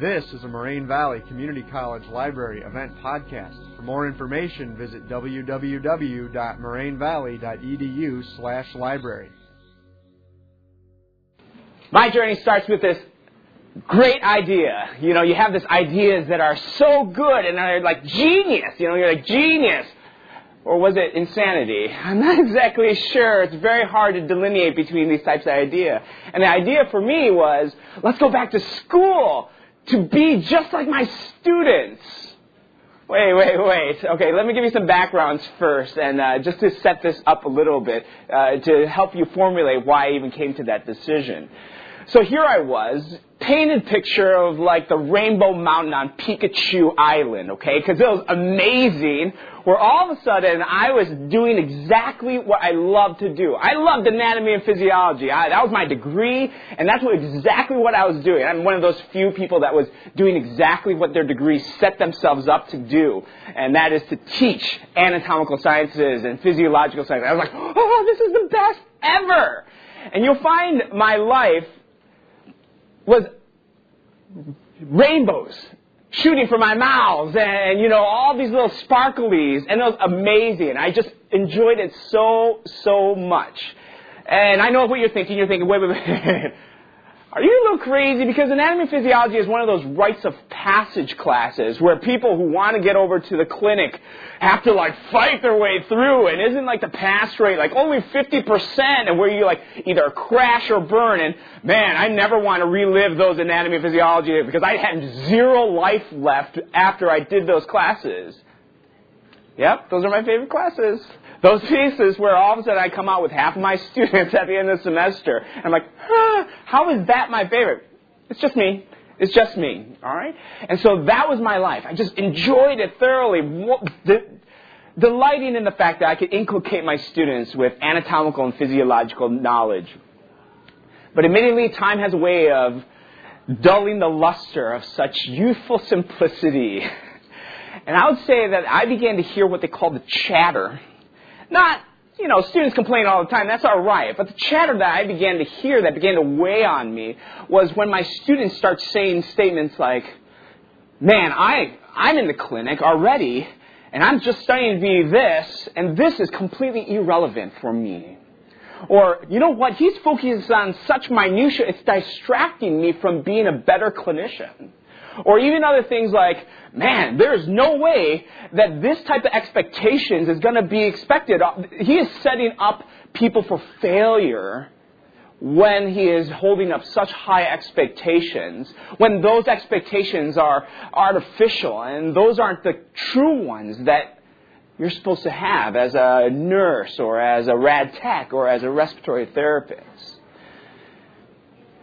This is a Moraine Valley Community College Library event podcast. For more information, visit www.morainevalley.edu/library. My journey starts with this great idea. You know, you have these ideas that are so good and are like genius. You know, you're like genius. Or was it insanity? I'm not exactly sure. It's very hard to delineate between these types of idea. And the idea for me was, let's go back to school to be just like my students. Wait, wait, wait. Okay, let me give you some backgrounds first, and uh, just to set this up a little bit, uh, to help you formulate why I even came to that decision. So here I was, painted picture of like the Rainbow Mountain on Pikachu Island, okay? Because it was amazing. Where all of a sudden I was doing exactly what I love to do. I loved anatomy and physiology. I, that was my degree, and that's what, exactly what I was doing. I'm one of those few people that was doing exactly what their degree set themselves up to do, and that is to teach anatomical sciences and physiological sciences. I was like, oh, this is the best ever. And you'll find my life was rainbows shooting from my mouths and, you know, all these little sparklies. And it was amazing. I just enjoyed it so, so much. And I know what you're thinking. You're thinking, wait, wait, wait. Are you a little crazy? Because anatomy and physiology is one of those rites of passage classes where people who want to get over to the clinic have to like fight their way through and isn't like the pass rate like only 50% and where you like either crash or burn and man, I never want to relive those anatomy and physiology because I had zero life left after I did those classes. Yep, those are my favorite classes. Those pieces where all of a sudden I come out with half of my students at the end of the semester. I'm like, huh, how is that my favorite? It's just me. It's just me. All right? And so that was my life. I just enjoyed it thoroughly. Delighting in the fact that I could inculcate my students with anatomical and physiological knowledge. But admittedly, time has a way of dulling the luster of such youthful simplicity. And I would say that I began to hear what they call the chatter not, you know, students complain all the time, that's all right. But the chatter that I began to hear that began to weigh on me was when my students start saying statements like, man, I, I'm in the clinic already, and I'm just studying to be this, and this is completely irrelevant for me. Or, you know what, he's focused on such minutiae, it's distracting me from being a better clinician. Or even other things like, man, there's no way that this type of expectations is going to be expected. Uh, he is setting up people for failure when he is holding up such high expectations, when those expectations are artificial and those aren't the true ones that you're supposed to have as a nurse or as a rad tech or as a respiratory therapist.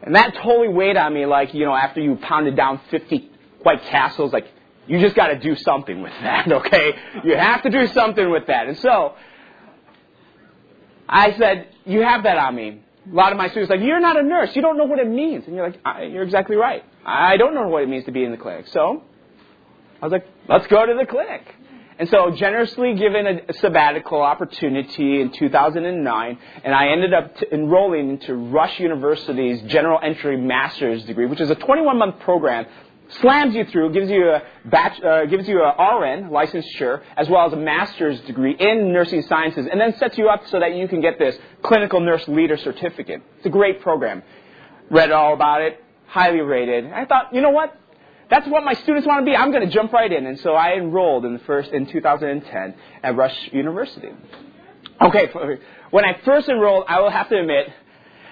And that totally weighed on me like, you know, after you pounded down 50 White Castles, like, you just got to do something with that, okay? You have to do something with that. And so, I said, you have that on me. A lot of my students like, you're not a nurse. You don't know what it means. And you're like, you're exactly right. I don't know what it means to be in the clinic. So, I was like, let's go to the clinic. And so, generously given a sabbatical opportunity in 2009, and I ended up enrolling into Rush University's General Entry Master's degree, which is a 21 month program slams you through, gives you a batch, uh, gives you a RN licensure as well as a master's degree in nursing sciences, and then sets you up so that you can get this clinical nurse leader certificate. It's a great program. Read all about it, highly rated. I thought, you know what? That's what my students want to be. I'm going to jump right in, and so I enrolled in the first in 2010 at Rush University. Okay, when I first enrolled, I will have to admit.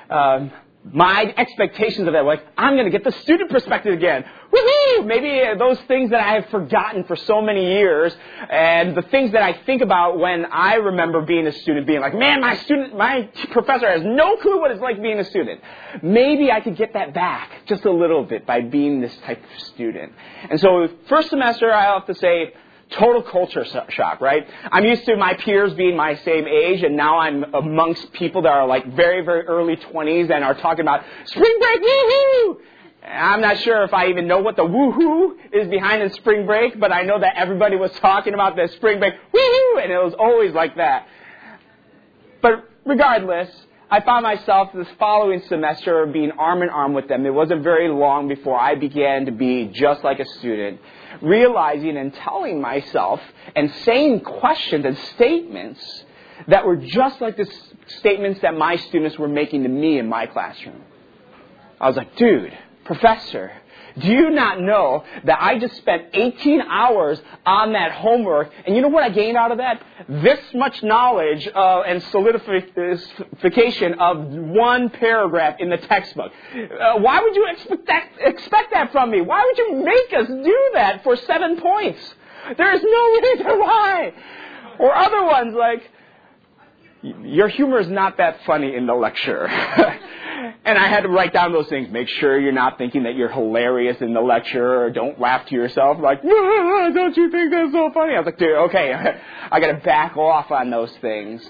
Um, my expectations of that like i'm going to get the student perspective again Woo-hoo! maybe those things that i have forgotten for so many years and the things that i think about when i remember being a student being like man my student my professor has no clue what it's like being a student maybe i could get that back just a little bit by being this type of student and so first semester i have to say total culture shock, right? I'm used to my peers being my same age, and now I'm amongst people that are like very, very early 20s and are talking about spring break, woohoo! I'm not sure if I even know what the woohoo is behind the spring break, but I know that everybody was talking about the spring break, woohoo! And it was always like that. But regardless, I found myself this following semester being arm in arm with them. It wasn't very long before I began to be just like a student, realizing and telling myself and saying questions and statements that were just like the statements that my students were making to me in my classroom. I was like, dude, professor, do you not know that I just spent 18 hours on that homework, and you know what I gained out of that? This much knowledge uh, and solidification of one paragraph in the textbook. Uh, why would you expect that, expect that from me? Why would you make us do that for seven points? There is no reason why. Or other ones like, your humor is not that funny in the lecture. and I had to write down those things. Make sure you're not thinking that you're hilarious in the lecture, or don't laugh to yourself like, don't you think that's so funny? I was like, dude, okay, I got to back off on those things.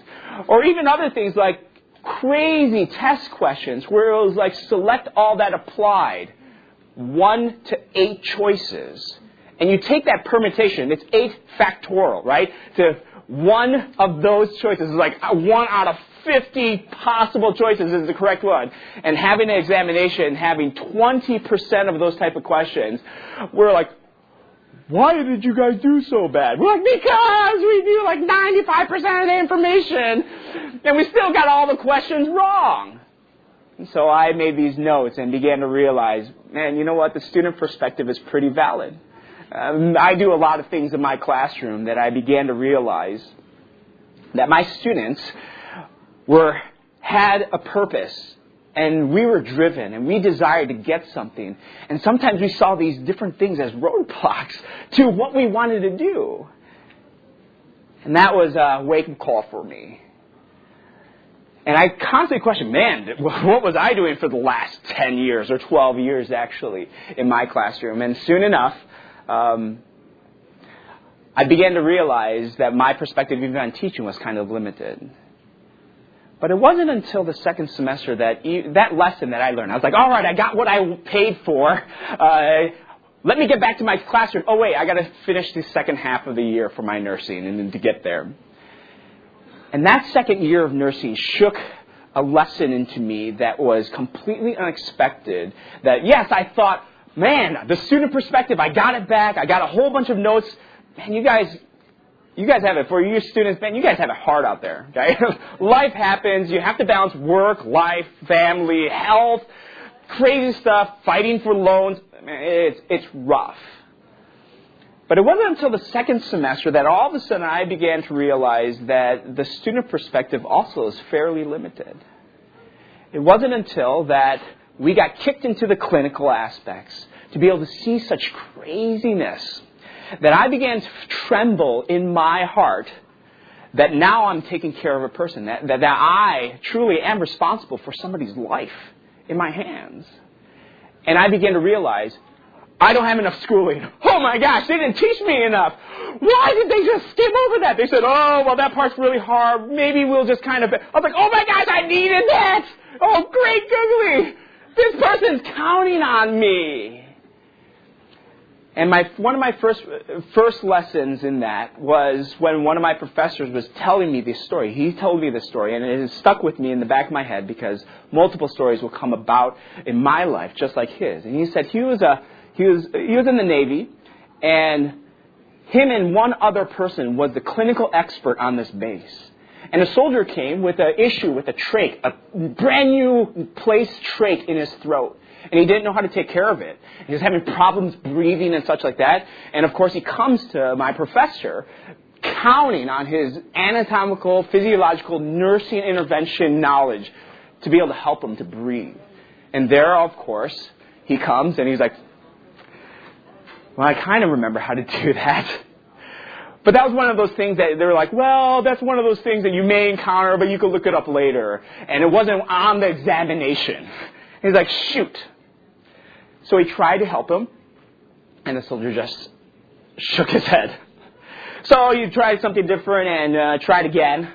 Or even other things like crazy test questions where it was like select all that applied, one to eight choices, and you take that permutation. It's eight factorial, right? To one of those choices is like uh, one out of 50 possible choices is the correct one. And having an examination, having 20% of those type of questions, we're like, why did you guys do so bad? We're like, because we knew like 95% of the information, and we still got all the questions wrong. And so I made these notes and began to realize, man, you know what? The student perspective is pretty valid. Um, I do a lot of things in my classroom that I began to realize that my students were had a purpose and we were driven and we desired to get something. And sometimes we saw these different things as roadblocks to what we wanted to do. And that was a wake up call for me. And I constantly questioned, man, what was I doing for the last 10 years or 12 years actually in my classroom? And soon enough, um, I began to realize that my perspective even on teaching was kind of limited. But it wasn't until the second semester that that lesson that I learned. I was like, all right, I got what I paid for. Uh, let me get back to my classroom. Oh wait, I got to finish the second half of the year for my nursing and then to get there. And that second year of nursing shook a lesson into me that was completely unexpected. That yes, I thought man, the student perspective, I got it back. I got a whole bunch of notes. Man, you guys, you guys have it for you students, man. You guys have it hard out there. Okay, life happens. You have to balance work, life, family, health, crazy stuff, fighting for loans. Man, it's it's rough. But it wasn't until the second semester that all of a sudden I began to realize that the student perspective also is fairly limited. It wasn't until that we got kicked into the clinical aspects to be able to see such craziness that I began to tremble in my heart that now I'm taking care of a person, that, that, that I truly am responsible for somebody's life in my hands. And I began to realize I don't have enough schooling. Oh my gosh, they didn't teach me enough. Why did they just skip over that? They said, oh, well, that part's really hard. Maybe we'll just kind of. I was like, oh my gosh, I needed that. Oh, great googly. This person's counting on me. And my, one of my first, first lessons in that was when one of my professors was telling me this story. He told me this story, and it has stuck with me in the back of my head because multiple stories will come about in my life just like his. And he said he was, a, he was, he was in the Navy, and him and one other person was the clinical expert on this base. And a soldier came with an issue with a trach, a brand new placed trach in his throat. And he didn't know how to take care of it. He was having problems breathing and such like that. And of course, he comes to my professor counting on his anatomical, physiological, nursing intervention knowledge to be able to help him to breathe. And there, of course, he comes and he's like, Well, I kind of remember how to do that. But that was one of those things that they were like, well, that's one of those things that you may encounter, but you can look it up later. And it wasn't on the examination. He's like, shoot. So he tried to help him, and the soldier just shook his head. So he tried something different and uh, tried again,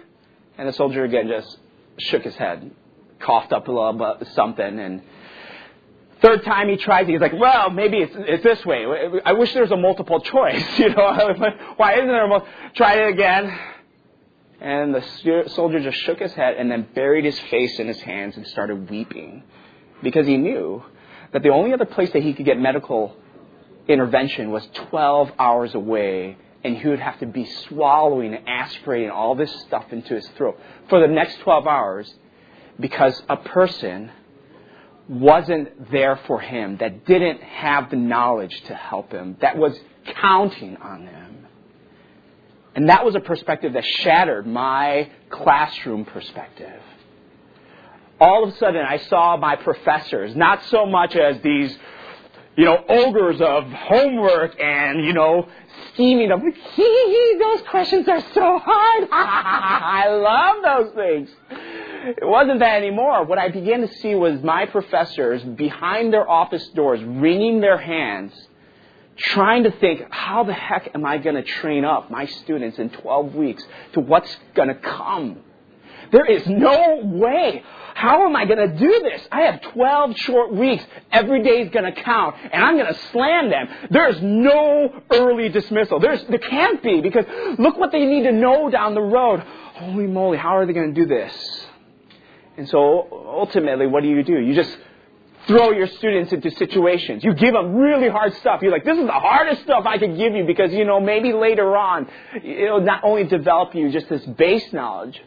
and the soldier again just shook his head, coughed up a little bit, something, and Third time he tries, he's like, well, maybe it's, it's this way. I wish there was a multiple choice. You know, why isn't there a multiple? Try it again. And the soldier just shook his head and then buried his face in his hands and started weeping because he knew that the only other place that he could get medical intervention was 12 hours away and he would have to be swallowing and aspirating all this stuff into his throat for the next 12 hours because a person wasn't there for him, that didn't have the knowledge to help him, that was counting on them. And that was a perspective that shattered my classroom perspective. All of a sudden, I saw my professors not so much as these, you know, ogres of homework and, you know, scheming of, hee hee, those questions are so hard. I love those things. It wasn't that anymore. What I began to see was my professors behind their office doors, wringing their hands, trying to think, how the heck am I going to train up my students in 12 weeks to what's going to come? There is no way. How am I going to do this? I have 12 short weeks. Every day is going to count, and I'm going to slam them. There's no early dismissal. There's, there can't be, because look what they need to know down the road. Holy moly, how are they going to do this? And so ultimately, what do you do? You just throw your students into situations. You give them really hard stuff. You're like, this is the hardest stuff I could give you because, you know, maybe later on it'll not only develop you just this base knowledge,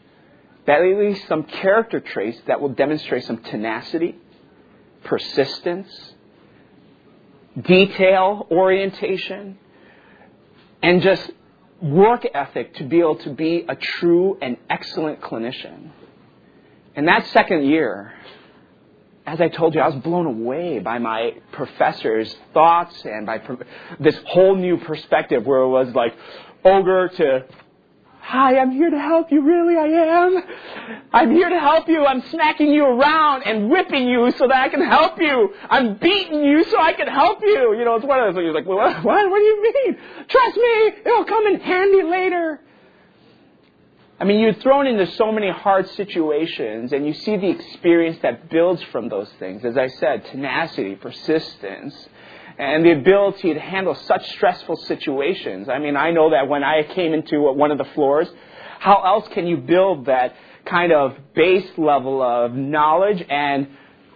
least some character traits that will demonstrate some tenacity, persistence, detail orientation, and just work ethic to be able to be a true and excellent clinician. In that second year, as I told you, I was blown away by my professor's thoughts and by this whole new perspective where it was like ogre to Hi, I'm here to help you. Really, I am. I'm here to help you. I'm smacking you around and whipping you so that I can help you. I'm beating you so I can help you. You know, it's one of those things. You're like, what? What? What do you mean? Trust me, it'll come in handy later. I mean, you're thrown into so many hard situations, and you see the experience that builds from those things. As I said, tenacity, persistence, and the ability to handle such stressful situations. I mean, I know that when I came into one of the floors, how else can you build that kind of base level of knowledge and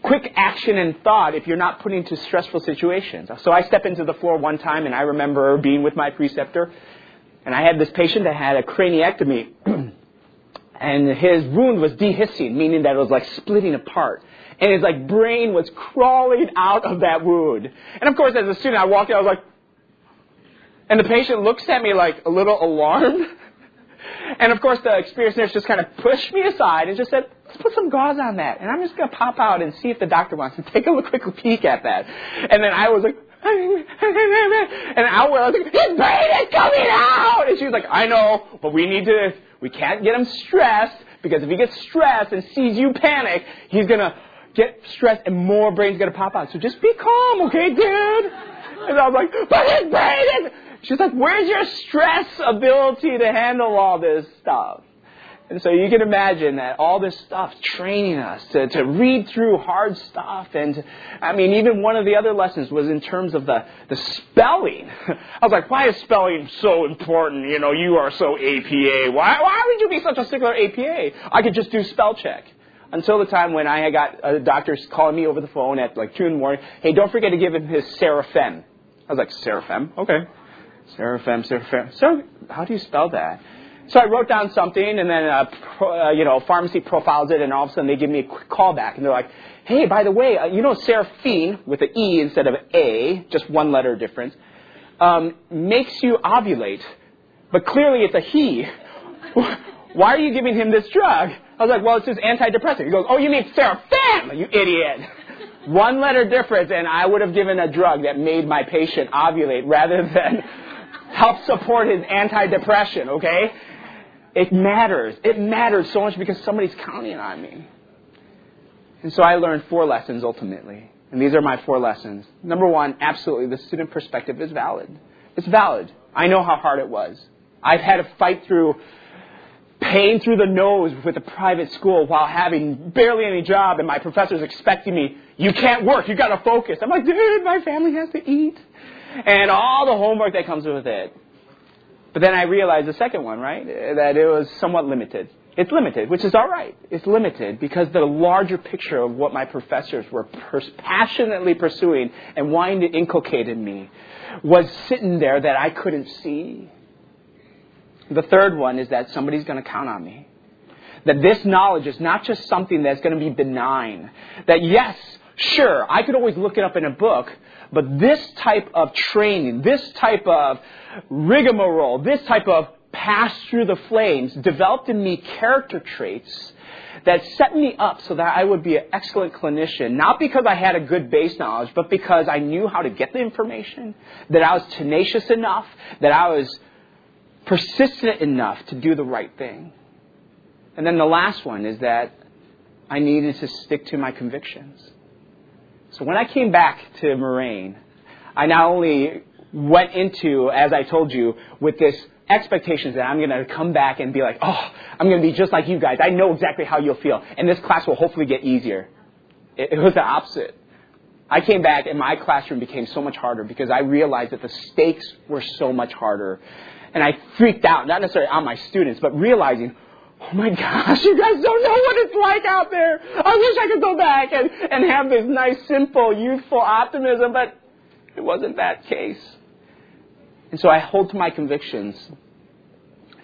quick action and thought if you're not put into stressful situations? So I step into the floor one time, and I remember being with my preceptor and I had this patient that had a craniectomy, and his wound was dehiscing, meaning that it was like splitting apart. And his like brain was crawling out of that wound. And of course, as a student, I walked in, I was like, and the patient looks at me like a little alarmed. And of course, the experienced nurse just kind of pushed me aside and just said, let's put some gauze on that. And I'm just going to pop out and see if the doctor wants to take a quick peek at that. And then I was like, and I was like, his brain is coming out! And she was like, I know, but we need to, we can't get him stressed, because if he gets stressed and sees you panic, he's gonna get stressed and more brain's gonna pop out. So just be calm, okay, dude? And I was like, but his brain is, she's like, where's your stress ability to handle all this stuff? And so you can imagine that all this stuff training us to, to read through hard stuff. And I mean, even one of the other lessons was in terms of the, the spelling. I was like, why is spelling so important? You know, you are so APA. Why, why would you be such a stickler APA? I could just do spell check. Until the time when I got a doctor calling me over the phone at like 2 in the morning, hey, don't forget to give him his Sarafem. I was like, Sarafem? Okay. Sarafem, Sarafem. So, how do you spell that? So I wrote down something, and then uh, pro, uh, you know, pharmacy profiles it, and all of a sudden they give me a quick call back, and they're like, "Hey, by the way, uh, you know, Serophene with an E instead of A, just one letter difference, um, makes you ovulate, but clearly it's a he. Why are you giving him this drug?" I was like, "Well, it's just antidepressant." He goes, "Oh, you mean Sarafem, you idiot." One letter difference, and I would have given a drug that made my patient ovulate rather than help support his antidepressant, okay? It matters. It matters so much because somebody's counting on me. And so I learned four lessons ultimately. And these are my four lessons. Number one, absolutely, the student perspective is valid. It's valid. I know how hard it was. I've had to fight through pain through the nose with a private school while having barely any job and my professors expecting me, you can't work, you gotta focus. I'm like, dude, my family has to eat. And all the homework that comes with it. But then I realized the second one, right? That it was somewhat limited. It's limited, which is all right. It's limited because the larger picture of what my professors were pers- passionately pursuing and wanting to inculcate in me was sitting there that I couldn't see. The third one is that somebody's going to count on me. That this knowledge is not just something that's going to be benign. That yes, sure, I could always look it up in a book, but this type of training, this type of rigmarole, this type of pass through the flames developed in me character traits that set me up so that I would be an excellent clinician, not because I had a good base knowledge, but because I knew how to get the information, that I was tenacious enough, that I was persistent enough to do the right thing. And then the last one is that I needed to stick to my convictions. So when I came back to Moraine, I not only went into, as I told you, with this expectations that I'm going to come back and be like, oh, I'm going to be just like you guys. I know exactly how you'll feel. And this class will hopefully get easier. It, it was the opposite. I came back and my classroom became so much harder because I realized that the stakes were so much harder. And I freaked out, not necessarily on my students, but realizing, oh my gosh, you guys don't know what it's like out there. I wish I could go back and, and have this nice, simple, youthful optimism, but it wasn't that case. And so I hold to my convictions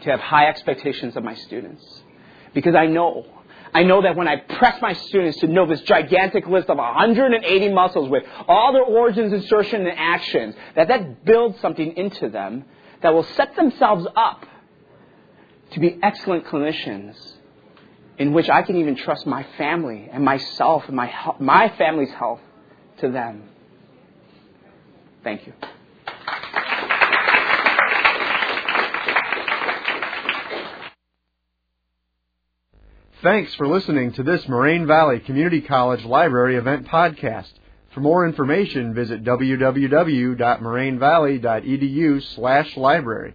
to have high expectations of my students. Because I know, I know that when I press my students to know this gigantic list of 180 muscles with all their origins, insertion, and actions, that that builds something into them that will set themselves up to be excellent clinicians in which I can even trust my family and myself and my, my family's health to them. Thank you. Thanks for listening to this Moraine Valley Community College Library event podcast. For more information, visit www.morainevalley.edu slash library.